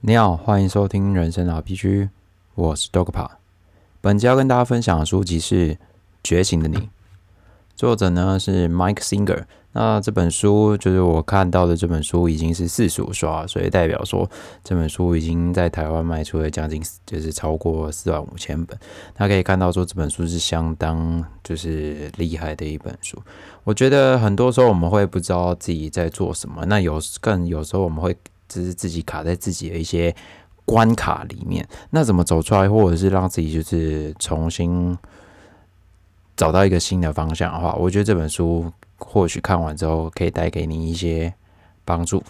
你好，欢迎收听人生 RPG，我是 Dogpa。本集要跟大家分享的书籍是《觉醒的你》，作者呢是 Mike Singer。那这本书就是我看到的这本书已经是四十五刷，所以代表说这本书已经在台湾卖出了将近就是超过四万五千本。大家可以看到说这本书是相当就是厉害的一本书。我觉得很多时候我们会不知道自己在做什么，那有更有时候我们会只是自己卡在自己的一些关卡里面，那怎么走出来，或者是让自己就是重新找到一个新的方向的话，我觉得这本书。或许看完之后可以带给你一些帮助。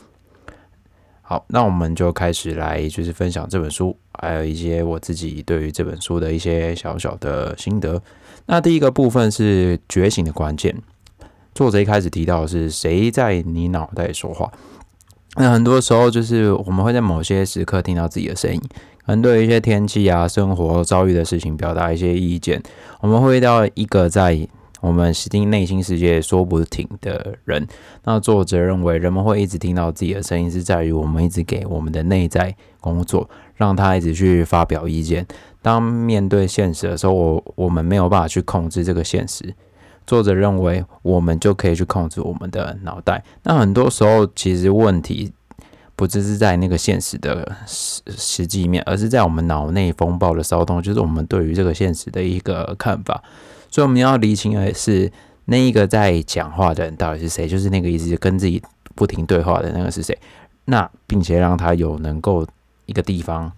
好，那我们就开始来就是分享这本书，还有一些我自己对于这本书的一些小小的心得。那第一个部分是觉醒的关键。作者一开始提到是谁在你脑袋说话？那很多时候就是我们会在某些时刻听到自己的声音，可能对一些天气啊、生活遭遇的事情表达一些意见。我们会遇到一个在。我们实听内心世界说不停的人，那作者认为人们会一直听到自己的声音，是在于我们一直给我们的内在工作，让他一直去发表意见。当面对现实的时候，我我们没有办法去控制这个现实。作者认为我们就可以去控制我们的脑袋。那很多时候，其实问题不只是在那个现实的实实际面，而是在我们脑内风暴的骚动，就是我们对于这个现实的一个看法。所以我们要理清的是，那一个在讲话的人到底是谁？就是那个一直跟自己不停对话的那个是谁？那并且让他有能够一个地方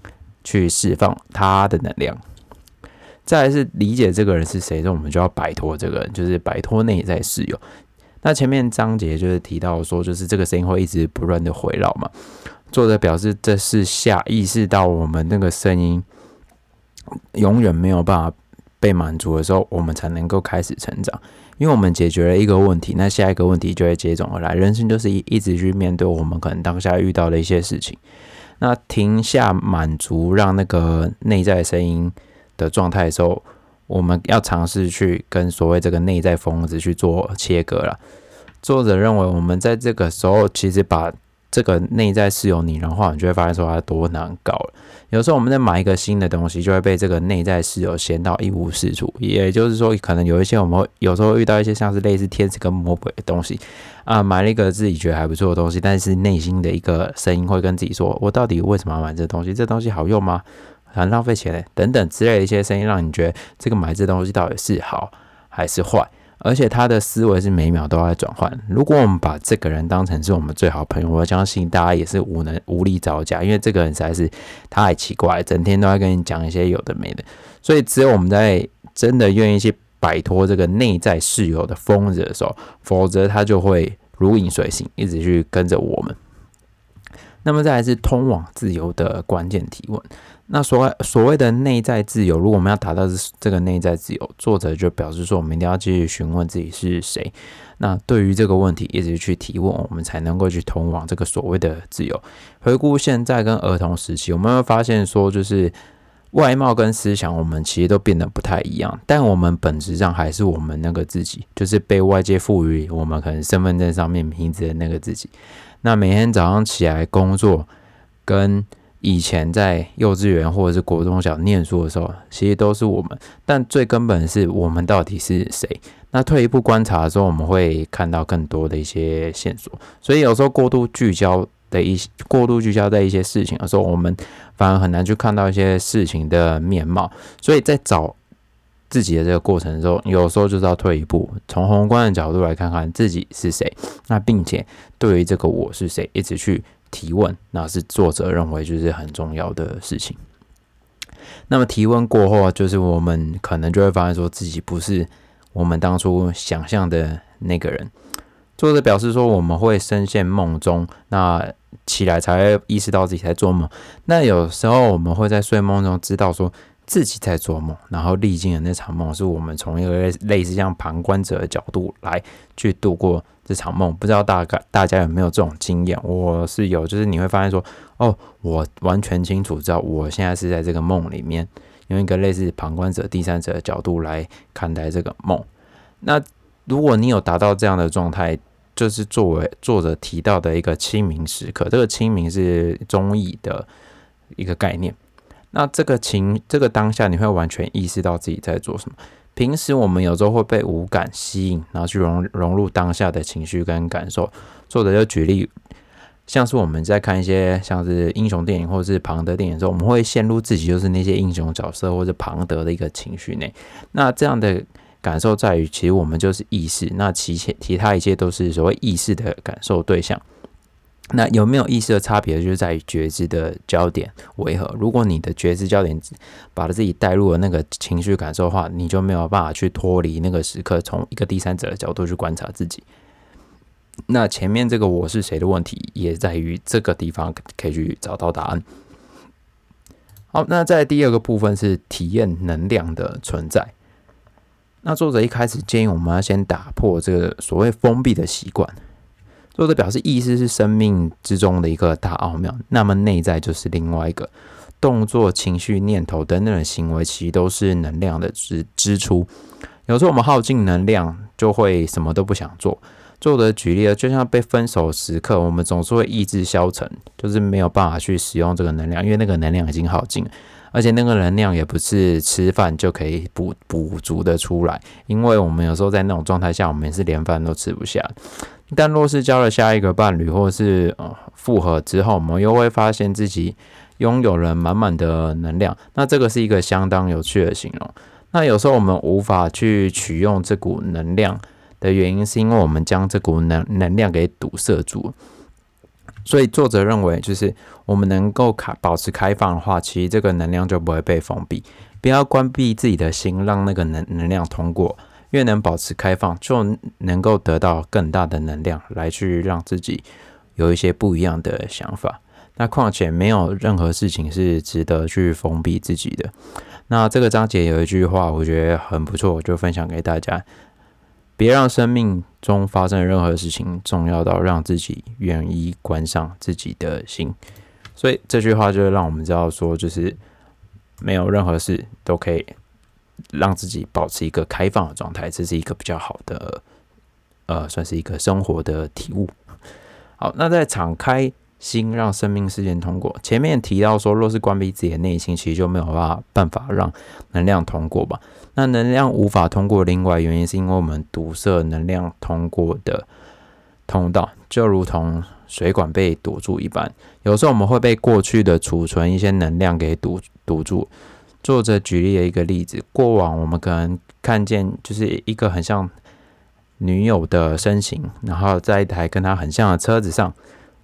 去释放他的能量。再来是理解这个人是谁，那我们就要摆脱这个人，就是摆脱内在室友。那前面章节就是提到说，就是这个声音会一直不断的回绕嘛。作者表示，这是下意识到我们那个声音永远没有办法。被满足的时候，我们才能够开始成长。因为我们解决了一个问题，那下一个问题就会接踵而来。人生就是一一直去面对我们可能当下遇到的一些事情。那停下满足，让那个内在声音的状态的时候，我们要尝试去跟所谓这个内在疯子去做切割了。作者认为，我们在这个时候其实把。这个内在是有拟人化，你就会发现说它多难搞了。有时候我们在买一个新的东西，就会被这个内在室友嫌到一无是处。也就是说，可能有一些我们有时候遇到一些像是类似天使跟魔鬼的东西啊，买了一个自己觉得还不错的东西，但是内心的一个声音会跟自己说：“我到底为什么要买这东西？这东西好用吗？很浪费钱等等之类的一些声音，让你觉得这个买这东西到底是好还是坏？”而且他的思维是每秒都在转换。如果我们把这个人当成是我们最好朋友，我相信大家也是无能无力招架，因为这个人实在是太奇怪，整天都在跟你讲一些有的没的。所以只有我们在真的愿意去摆脱这个内在室友的疯子的时候，否则他就会如影随形，一直去跟着我们。那么再来是通往自由的关键提问。那所谓所谓的内在自由，如果我们要达到这这个内在自由，作者就表示说，我们一定要继续询问自己是谁。那对于这个问题一直去提问，我们才能够去通往这个所谓的自由。回顾现在跟儿童时期，我们会发现说，就是外貌跟思想，我们其实都变得不太一样，但我们本质上还是我们那个自己，就是被外界赋予我们可能身份证上面名字的那个自己。那每天早上起来工作跟。以前在幼稚园或者是国中小念书的时候，其实都是我们，但最根本是我们到底是谁？那退一步观察的时候，我们会看到更多的一些线索。所以有时候过度聚焦的一些过度聚焦在一些事情的时候，我们反而很难去看到一些事情的面貌。所以在找自己的这个过程中，有时候就是要退一步，从宏观的角度来看看自己是谁。那并且对于这个我是谁，一直去。提问，那是作者认为就是很重要的事情。那么提问过后，就是我们可能就会发现说自己不是我们当初想象的那个人。作者表示说，我们会深陷梦中，那起来才会意识到自己在做梦。那有时候我们会在睡梦中知道说。自己在做梦，然后历经的那场梦，是我们从一个类似像旁观者的角度来去度过这场梦。不知道大概大家有没有这种经验？我是有，就是你会发现说，哦，我完全清楚知道我现在是在这个梦里面，用一个类似旁观者、第三者的角度来看待这个梦。那如果你有达到这样的状态，就是作为作者提到的一个清明时刻，这个清明是中译的。一个概念。那这个情，这个当下，你会完全意识到自己在做什么。平时我们有时候会被五感吸引，然后去融融入当下的情绪跟感受。作者就举例，像是我们在看一些像是英雄电影或者是庞德电影的时候，我们会陷入自己就是那些英雄角色或者庞德的一个情绪内。那这样的感受在于，其实我们就是意识，那其其其他一切都是所谓意识的感受对象。那有没有意识的差别，就是在于觉知的焦点为何？如果你的觉知焦点把自己带入了那个情绪感受的话，你就没有办法去脱离那个时刻，从一个第三者的角度去观察自己。那前面这个我是谁的问题，也在于这个地方可以去找到答案。好，那在第二个部分是体验能量的存在。那作者一开始建议我们要先打破这个所谓封闭的习惯。作者表示，意识是生命之中的一个大奥妙。那么内在就是另外一个动作、情绪、念头等等的行为，其实都是能量的支支出。有时候我们耗尽能量，就会什么都不想做。作者举例了，就像被分手时刻，我们总是会意志消沉，就是没有办法去使用这个能量，因为那个能量已经耗尽，而且那个能量也不是吃饭就可以补补足的出来。因为我们有时候在那种状态下，我们也是连饭都吃不下。但若是交了下一个伴侣，或是呃复合之后，我们又会发现自己拥有了满满的能量。那这个是一个相当有趣的形容。那有时候我们无法去取用这股能量的原因，是因为我们将这股能能量给堵塞住。所以作者认为，就是我们能够开保持开放的话，其实这个能量就不会被封闭。不要关闭自己的心，让那个能能量通过。越能保持开放，就能够得到更大的能量来去让自己有一些不一样的想法。那况且没有任何事情是值得去封闭自己的。那这个章节有一句话，我觉得很不错，我就分享给大家：别让生命中发生任何事情重要到让自己愿意关上自己的心。所以这句话就让我们知道说，就是没有任何事都可以。让自己保持一个开放的状态，这是一个比较好的，呃，算是一个生活的体悟。好，那在敞开心让生命事件通过，前面提到说，若是关闭自己的内心，其实就没有办法办法让能量通过吧？那能量无法通过，另外原因是因为我们堵塞能量通过的通道，就如同水管被堵住一般。有时候我们会被过去的储存一些能量给堵堵住。作者举例了一个例子：过往我们可能看见就是一个很像女友的身形，然后在一台跟她很像的车子上，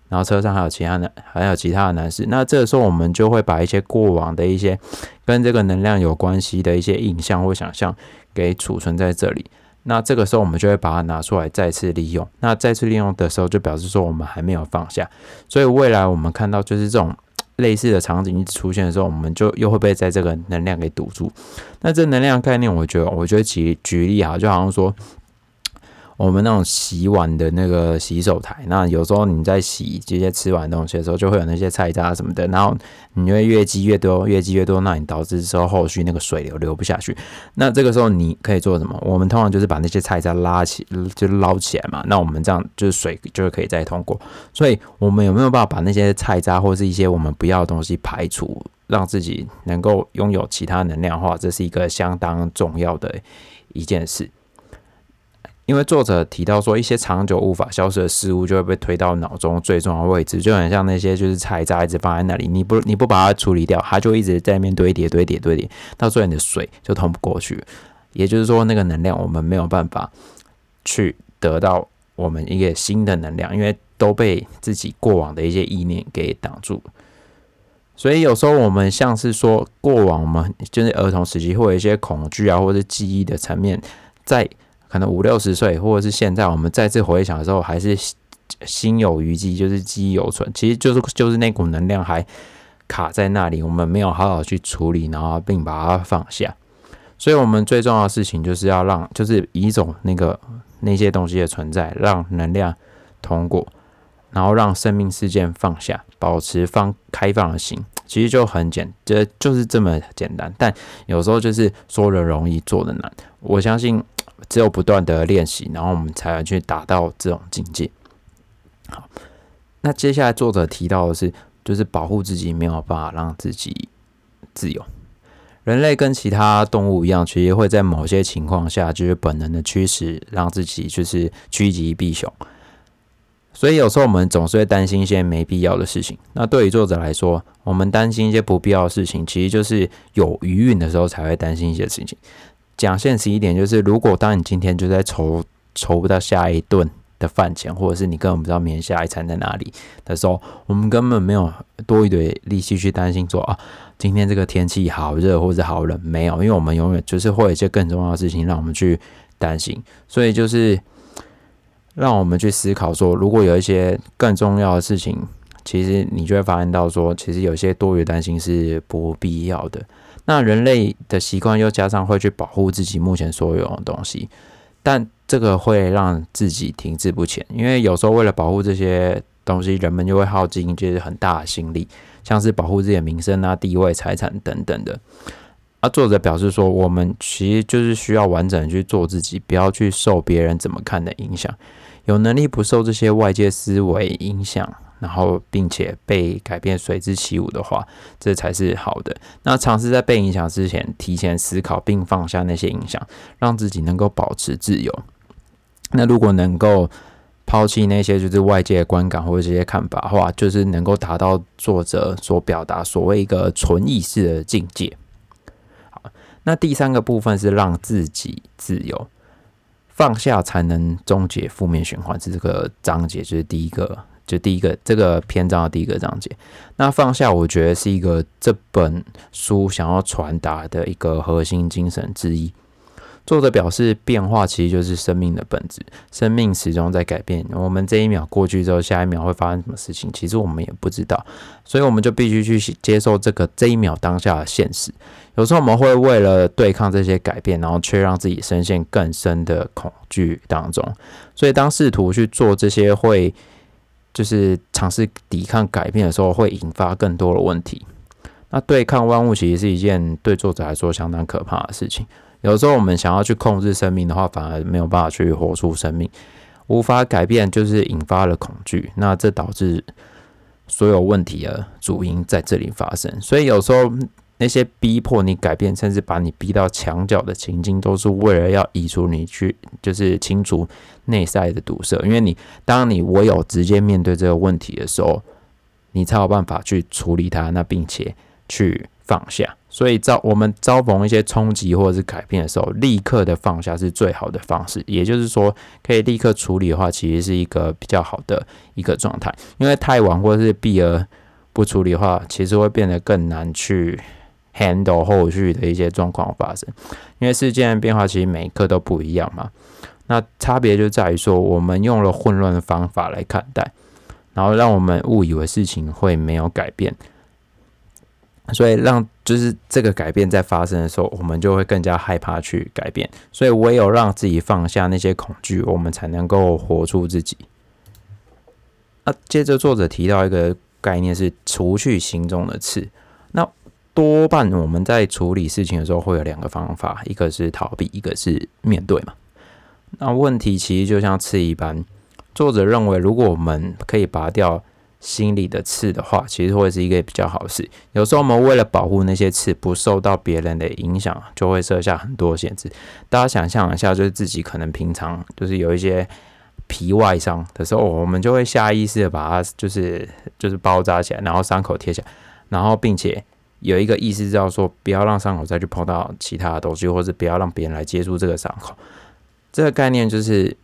然后车上还有其他男，还有其他的男士。那这个时候，我们就会把一些过往的一些跟这个能量有关系的一些印象或想象给储存在这里。那这个时候，我们就会把它拿出来再次利用。那再次利用的时候，就表示说我们还没有放下。所以未来我们看到就是这种。类似的场景一直出现的时候，我们就又会被在这个能量给堵住。那这能量概念，我觉得，我觉得举举例啊，就好像说。我们那种洗碗的那个洗手台，那有时候你在洗这些吃完东西的时候，就会有那些菜渣什么的，然后你会越积越多，越积越多，那你导致之后后续那个水流流不下去。那这个时候你可以做什么？我们通常就是把那些菜渣拉起，就捞起来嘛。那我们这样就是水就是可以再通过。所以我们有没有办法把那些菜渣或是一些我们不要的东西排除，让自己能够拥有其他能量化，这是一个相当重要的一件事。因为作者提到说，一些长久无法消失的事物就会被推到脑中最重要的位置，就很像那些就是菜渣一直放在那里，你不你不把它处理掉，它就一直在那边堆叠堆叠堆叠，到最后你的水就通不过去。也就是说，那个能量我们没有办法去得到我们一个新的能量，因为都被自己过往的一些意念给挡住。所以有时候我们像是说，过往我们就是儿童时期会有一些恐惧啊，或者记忆的层面在。可能五六十岁，或者是现在，我们再次回想的时候，还是心有余悸，就是记忆犹存。其实就是就是那股能量还卡在那里，我们没有好好去处理，然后并把它放下。所以，我们最重要的事情就是要让，就是一种那个那些东西的存在，让能量通过，然后让生命事件放下，保持放开放的心。其实就很简，这就是这么简单。但有时候就是说的容易，做的难。我相信。只有不断的练习，然后我们才能去达到这种境界。好，那接下来作者提到的是，就是保护自己没有办法让自己自由。人类跟其他动物一样，其实会在某些情况下，就是本能的驱使，让自己就是趋吉避凶。所以有时候我们总是会担心一些没必要的事情。那对于作者来说，我们担心一些不必要的事情，其实就是有余韵的时候才会担心一些事情。讲现实一点，就是如果当你今天就在筹筹不到下一顿的饭钱，或者是你根本不知道明天下一餐在哪里的时候，我们根本没有多一堆力气去担心说啊，今天这个天气好热或者好冷，没有，因为我们永远就是会有一些更重要的事情让我们去担心，所以就是。让我们去思考说，如果有一些更重要的事情，其实你就会发现到说，其实有些多余担心是不必要的。那人类的习惯又加上会去保护自己目前所有的东西，但这个会让自己停滞不前，因为有时候为了保护这些东西，人们就会耗尽就是很大的心力，像是保护自己的名声啊、地位、财产等等的。啊，作者表示说，我们其实就是需要完整去做自己，不要去受别人怎么看的影响。有能力不受这些外界思维影响，然后并且被改变随之起舞的话，这才是好的。那尝试在被影响之前，提前思考并放下那些影响，让自己能够保持自由。那如果能够抛弃那些就是外界观感或者这些看法的话，就是能够达到作者所表达所谓一个纯意识的境界。好，那第三个部分是让自己自由。放下才能终结负面循环，是这个章节，就是第一个，就第一个这个篇章的第一个章节。那放下，我觉得是一个这本书想要传达的一个核心精神之一。作者表示，变化其实就是生命的本质，生命始终在改变。我们这一秒过去之后，下一秒会发生什么事情，其实我们也不知道，所以我们就必须去接受这个这一秒当下的现实。有时候我们会为了对抗这些改变，然后却让自己深陷更深的恐惧当中。所以，当试图去做这些会就是尝试抵抗改变的时候，会引发更多的问题。那对抗万物其实是一件对作者来说相当可怕的事情。有时候我们想要去控制生命的话，反而没有办法去活出生命，无法改变，就是引发了恐惧。那这导致所有问题的主因在这里发生。所以有时候那些逼迫你改变，甚至把你逼到墙角的情境，都是为了要移除你去，就是清除内在的堵塞。因为你当你唯有直接面对这个问题的时候，你才有办法去处理它，那并且去放下。所以遭我们遭逢一些冲击或者是改变的时候，立刻的放下是最好的方式。也就是说，可以立刻处理的话，其实是一个比较好的一个状态。因为太晚或者是避而不处理的话，其实会变得更难去 handle 后续的一些状况发生。因为事件的变化其实每一刻都不一样嘛。那差别就在于说，我们用了混乱的方法来看待，然后让我们误以为事情会没有改变。所以让就是这个改变在发生的时候，我们就会更加害怕去改变。所以唯有让自己放下那些恐惧，我们才能够活出自己。那接着作者提到一个概念是除去心中的刺。那多半我们在处理事情的时候会有两个方法，一个是逃避，一个是面对嘛。那问题其实就像刺一般，作者认为如果我们可以拔掉。心里的刺的话，其实会是一个比较好事。有时候我们为了保护那些刺不受到别人的影响，就会设下很多限制。大家想象一下，就是自己可能平常就是有一些皮外伤的时候，我们就会下意识的把它就是就是包扎起来，然后伤口贴起来，然后并且有一个意识，叫说不要让伤口再去碰到其他的东西，或者不要让别人来接触这个伤口。这个概念就是。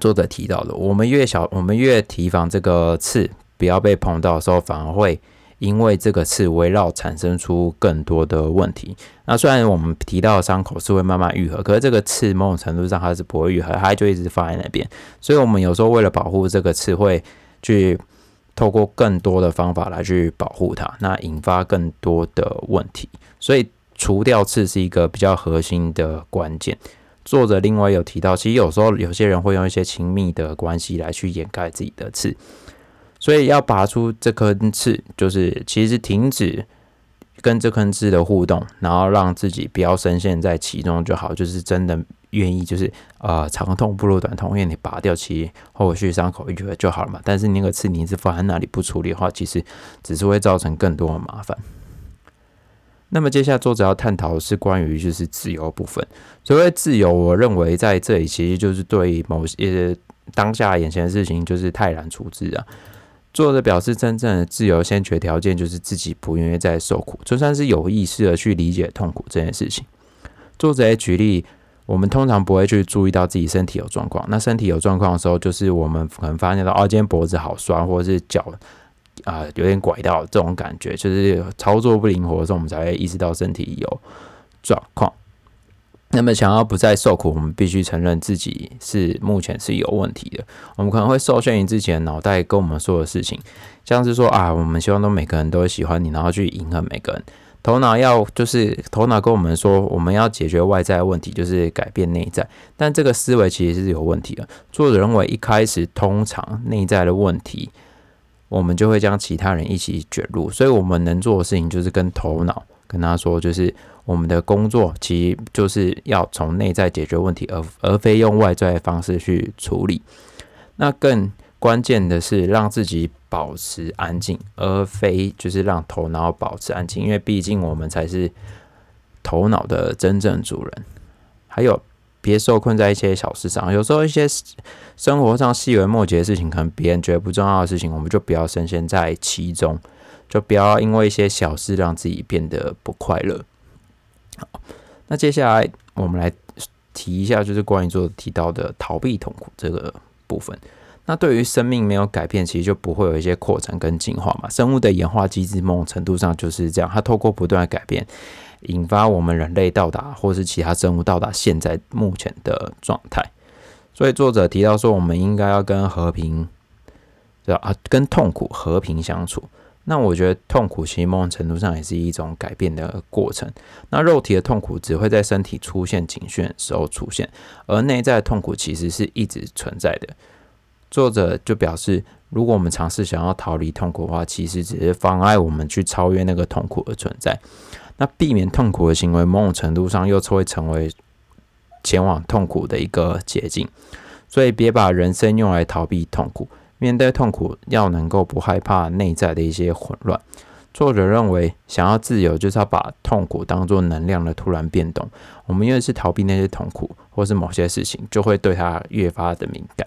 作者提到的，我们越小，我们越提防这个刺不要被碰到的时候，反而会因为这个刺围绕产生出更多的问题。那虽然我们提到的伤口是会慢慢愈合，可是这个刺某种程度上它是不会愈合，它就一直放在那边。所以，我们有时候为了保护这个刺，会去透过更多的方法来去保护它，那引发更多的问题。所以，除掉刺是一个比较核心的关键。作者另外有提到，其实有时候有些人会用一些亲密的关系来去掩盖自己的刺，所以要拔出这颗刺，就是其实停止跟这根刺的互动，然后让自己不要深陷在其中就好，就是真的愿意就是呃长痛不如短痛，因为你拔掉其后续伤口就就好了嘛。但是那个刺你一直放在那里不处理的话，其实只是会造成更多的麻烦。那么接下来作者要探讨的是关于就是自由部分。所谓自由，我认为在这里其实就是对某些当下眼前的事情就是泰然处之啊。作者表示，真正的自由先决条件就是自己不愿意再受苦，就算是有意识的去理解痛苦这件事情。作者也举例，我们通常不会去注意到自己身体有状况。那身体有状况的时候，就是我们可能发现到哦，今天脖子好酸，或者是脚。啊，有点拐到这种感觉，就是操作不灵活的时候，我们才会意识到身体有状况。那么，想要不再受苦，我们必须承认自己是目前是有问题的。我们可能会受限于自己的脑袋跟我们说的事情，像是说啊，我们希望都每个人都会喜欢你，然后去迎合每个人。头脑要就是头脑跟我们说，我们要解决外在的问题，就是改变内在。但这个思维其实是有问题的。作者认为，一开始通常内在的问题。我们就会将其他人一起卷入，所以我们能做的事情就是跟头脑跟他说，就是我们的工作其实就是要从内在解决问题，而而非用外在的方式去处理。那更关键的是让自己保持安静，而非就是让头脑保持安静，因为毕竟我们才是头脑的真正主人。还有。别受困在一些小事上，有时候一些生活上细微末节的事情，可能别人觉得不重要的事情，我们就不要深陷在其中，就不要因为一些小事让自己变得不快乐。好，那接下来我们来提一下，就是关于做提到的逃避痛苦这个部分。那对于生命没有改变，其实就不会有一些扩展跟进化嘛。生物的演化机制某种程度上就是这样，它透过不断的改变。引发我们人类到达，或是其他生物到达现在目前的状态。所以作者提到说，我们应该要跟和平，对啊，跟痛苦和平相处。那我觉得痛苦其实某种程度上也是一种改变的过程。那肉体的痛苦只会在身体出现警讯的时候出现，而内在痛苦其实是一直存在的。作者就表示，如果我们尝试想要逃离痛苦的话，其实只是妨碍我们去超越那个痛苦的存在。那避免痛苦的行为，某种程度上又会成为前往痛苦的一个捷径。所以，别把人生用来逃避痛苦。面对痛苦，要能够不害怕内在的一些混乱。作者认为，想要自由，就是要把痛苦当作能量的突然变动。我们越是逃避那些痛苦，或是某些事情，就会对它越发的敏感。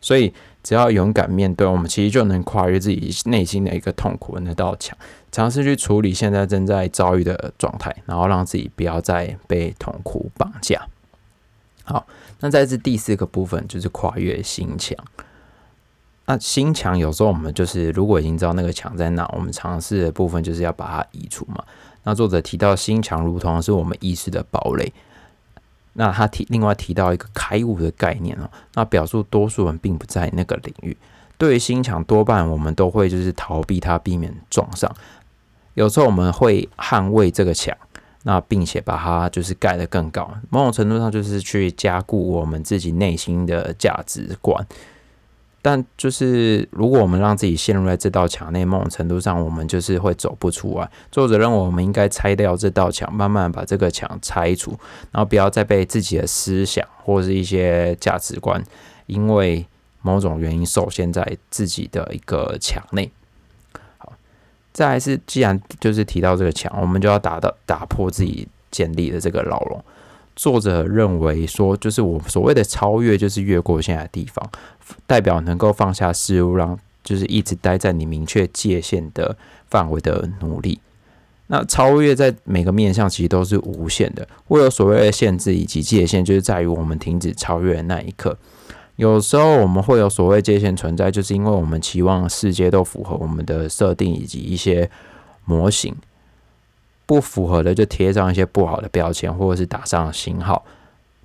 所以，只要勇敢面对，我们其实就能跨越自己内心的一个痛苦的那道墙。尝试去处理现在正在遭遇的状态，然后让自己不要再被痛苦绑架。好，那在这第四个部分就是跨越心墙。那心墙有时候我们就是如果已经知道那个墙在哪，我们尝试的部分就是要把它移除嘛。那作者提到心墙如同是我们意识的堡垒。那他提另外提到一个开悟的概念哦，那表述多数人并不在那个领域。对于心墙，多半我们都会就是逃避它，避免撞上。有时候我们会捍卫这个墙，那并且把它就是盖得更高，某种程度上就是去加固我们自己内心的价值观。但就是如果我们让自己陷入在这道墙内，某种程度上我们就是会走不出来。作者认为我们应该拆掉这道墙，慢慢把这个墙拆除，然后不要再被自己的思想或是一些价值观，因为某种原因受限在自己的一个墙内。再来是，既然就是提到这个墙，我们就要打到打破自己建立的这个牢笼。作者认为说，就是我所谓的超越，就是越过现在的地方，代表能够放下事物，让就是一直待在你明确界限的范围的努力。那超越在每个面向其实都是无限的，会有所谓的限制以及界限，就是在于我们停止超越的那一刻。有时候我们会有所谓界限存在，就是因为我们期望世界都符合我们的设定以及一些模型，不符合的就贴上一些不好的标签，或者是打上星号。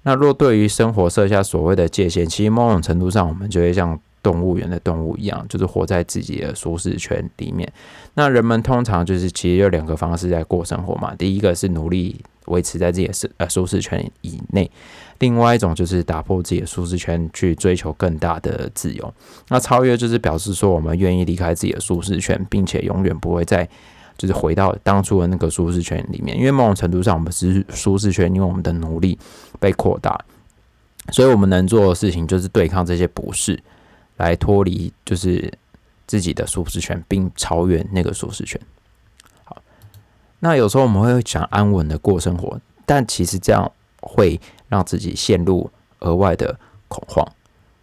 那若对于生活设下所谓的界限，其实某种程度上我们就会像动物园的动物一样，就是活在自己的舒适圈里面。那人们通常就是其实有两个方式在过生活嘛，第一个是努力维持在自己的呃舒适圈以内。另外一种就是打破自己的舒适圈，去追求更大的自由。那超越就是表示说，我们愿意离开自己的舒适圈，并且永远不会再就是回到当初的那个舒适圈里面。因为某种程度上，我们是舒适圈，因为我们的努力被扩大，所以我们能做的事情就是对抗这些不适，来脱离就是自己的舒适圈，并超越那个舒适圈。好，那有时候我们会想安稳的过生活，但其实这样会让自己陷入额外的恐慌。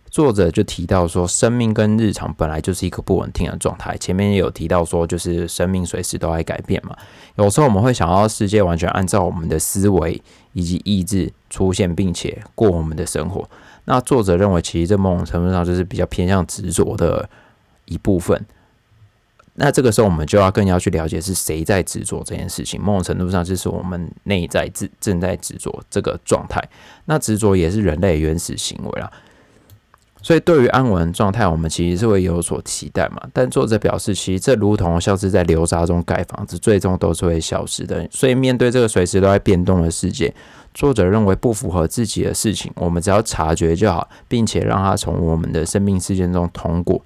作者就提到说，生命跟日常本来就是一个不稳定的状态。前面也有提到说，就是生命随时都在改变嘛。有时候我们会想要世界完全按照我们的思维以及意志出现，并且过我们的生活。那作者认为，其实这某种程度上就是比较偏向执着的一部分。那这个时候，我们就要更要去了解是谁在执着这件事情。某种程度上，就是我们内在正正在执着这个状态。那执着也是人类原始行为啊。所以，对于安稳状态，我们其实是会有所期待嘛。但作者表示，其实这如同像是在流沙中盖房子，最终都是会消失的。所以，面对这个随时都在变动的世界，作者认为不符合自己的事情，我们只要察觉就好，并且让它从我们的生命事件中通过。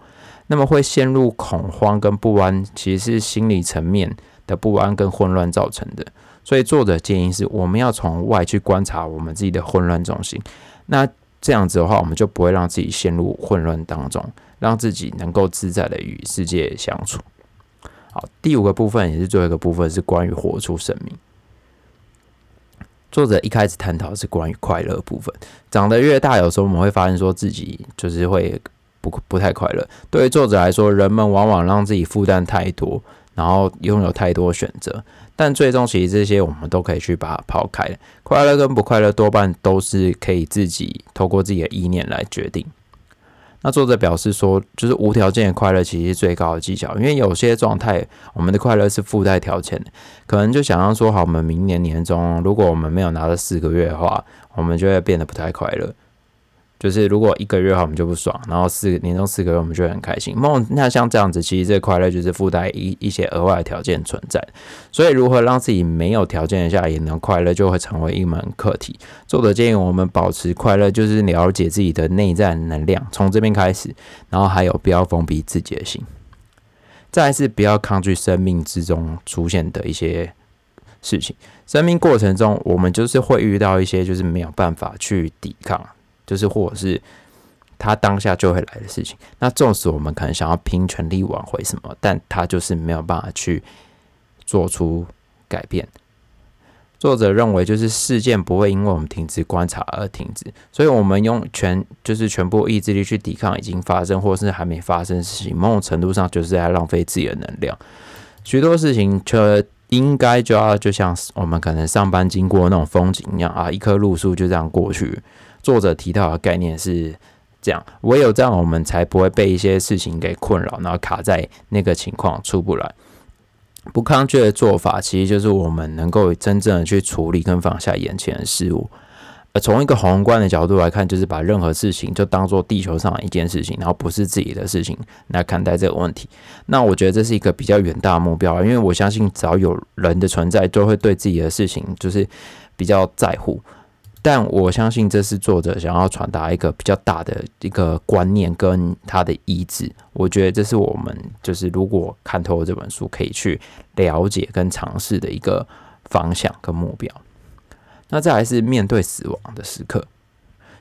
那么，会陷入恐慌跟不安，其实是心理层面的不安跟混乱造成的。所以，作者建议是，我们要从外去观察我们自己的混乱中心。那这样子的话，我们就不会让自己陷入混乱当中，让自己能够自在的与世界相处。好，第五个部分也是最后一个部分，是关于活出生命。作者一开始探讨是关于快乐部分。长得越大，有时候我们会发现说自己就是会不不太快乐。对于作者来说，人们往往让自己负担太多。然后拥有太多选择，但最终其实这些我们都可以去把它抛开。快乐跟不快乐多半都是可以自己透过自己的意念来决定。那作者表示说，就是无条件的快乐其实是最高的技巧，因为有些状态我们的快乐是附带条件的，可能就想象说，好，我们明年年终如果我们没有拿到四个月的话，我们就会变得不太快乐。就是如果一个月的话，我们就不爽；然后四年终四个月，我们就很开心。梦那像这样子，其实这个快乐就是附带一一些额外的条件存在。所以，如何让自己没有条件下也能快乐，就会成为一门课题。作者建议我们保持快乐，就是了解自己的内在能量，从这边开始。然后还有不要封闭自己的心，再是不要抗拒生命之中出现的一些事情。生命过程中，我们就是会遇到一些就是没有办法去抵抗。就是或者是他当下就会来的事情，那纵使我们可能想要拼全力挽回什么，但他就是没有办法去做出改变。作者认为，就是事件不会因为我们停止观察而停止，所以我们用全就是全部意志力去抵抗已经发生或是还没发生的事情，某种程度上就是在浪费自己的能量。许多事情却应该就要就像我们可能上班经过那种风景一样啊，一棵路树就这样过去。作者提到的概念是这样：唯有这样，我们才不会被一些事情给困扰，然后卡在那个情况出不来。不抗拒的做法，其实就是我们能够真正的去处理跟放下眼前的事物。而从一个宏观的角度来看，就是把任何事情就当做地球上的一件事情，然后不是自己的事情来看待这个问题。那我觉得这是一个比较远大的目标，因为我相信只要有人的存在，就会对自己的事情就是比较在乎。但我相信这是作者想要传达一个比较大的一个观念跟他的意志。我觉得这是我们就是如果看透这本书可以去了解跟尝试的一个方向跟目标。那再来是面对死亡的时刻，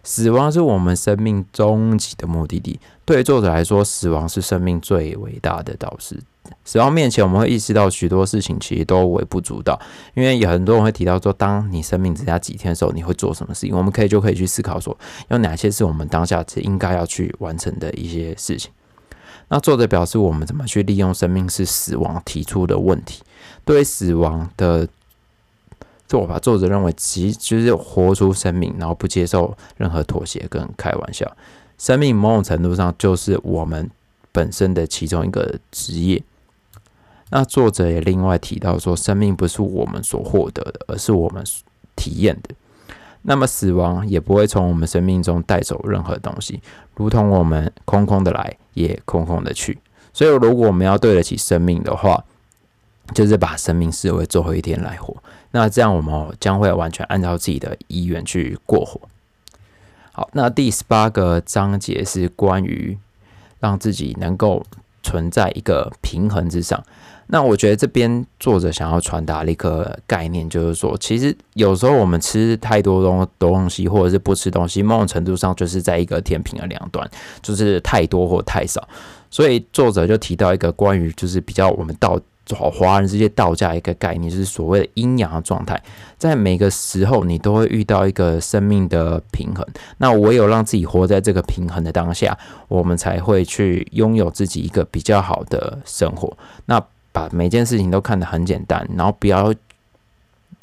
死亡是我们生命终极的目的地。对作者来说，死亡是生命最伟大的导师。死亡面前，我们会意识到许多事情其实都微不足道，因为有很多人会提到说，当你生命只剩下几天的时候，你会做什么事情？我们可以就可以去思考说，有哪些是我们当下是应该要去完成的一些事情。那作者表示，我们怎么去利用生命是死亡提出的问题。对死亡的做法，作者认为其实就是活出生命，然后不接受任何妥协跟开玩笑。生命某种程度上就是我们本身的其中一个职业。那作者也另外提到说，生命不是我们所获得的，而是我们体验的。那么死亡也不会从我们生命中带走任何东西，如同我们空空的来，也空空的去。所以，如果我们要对得起生命的话，就是把生命视为最后一天来活。那这样，我们将会完全按照自己的意愿去过活。好，那第十八个章节是关于让自己能够存在一个平衡之上。那我觉得这边作者想要传达的一个概念，就是说，其实有时候我们吃太多东东西，或者是不吃东西，某种程度上就是在一个天平的两端，就是太多或太少。所以作者就提到一个关于就是比较我们道华人世界道家一个概念，就是所谓的阴阳的状态，在每个时候你都会遇到一个生命的平衡。那唯有让自己活在这个平衡的当下，我们才会去拥有自己一个比较好的生活。那把每件事情都看得很简单，然后不要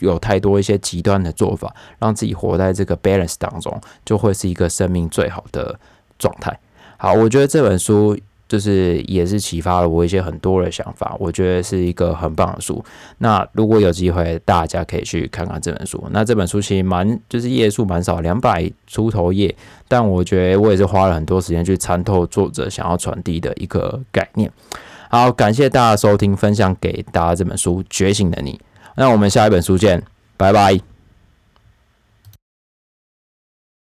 有太多一些极端的做法，让自己活在这个 balance 当中，就会是一个生命最好的状态。好，我觉得这本书就是也是启发了我一些很多的想法，我觉得是一个很棒的书。那如果有机会，大家可以去看看这本书。那这本书其实蛮就是页数蛮少，两百出头页，但我觉得我也是花了很多时间去参透作者想要传递的一个概念。好，感谢大家收听，分享给大家这本书《觉醒的你》。那我们下一本书见，拜拜。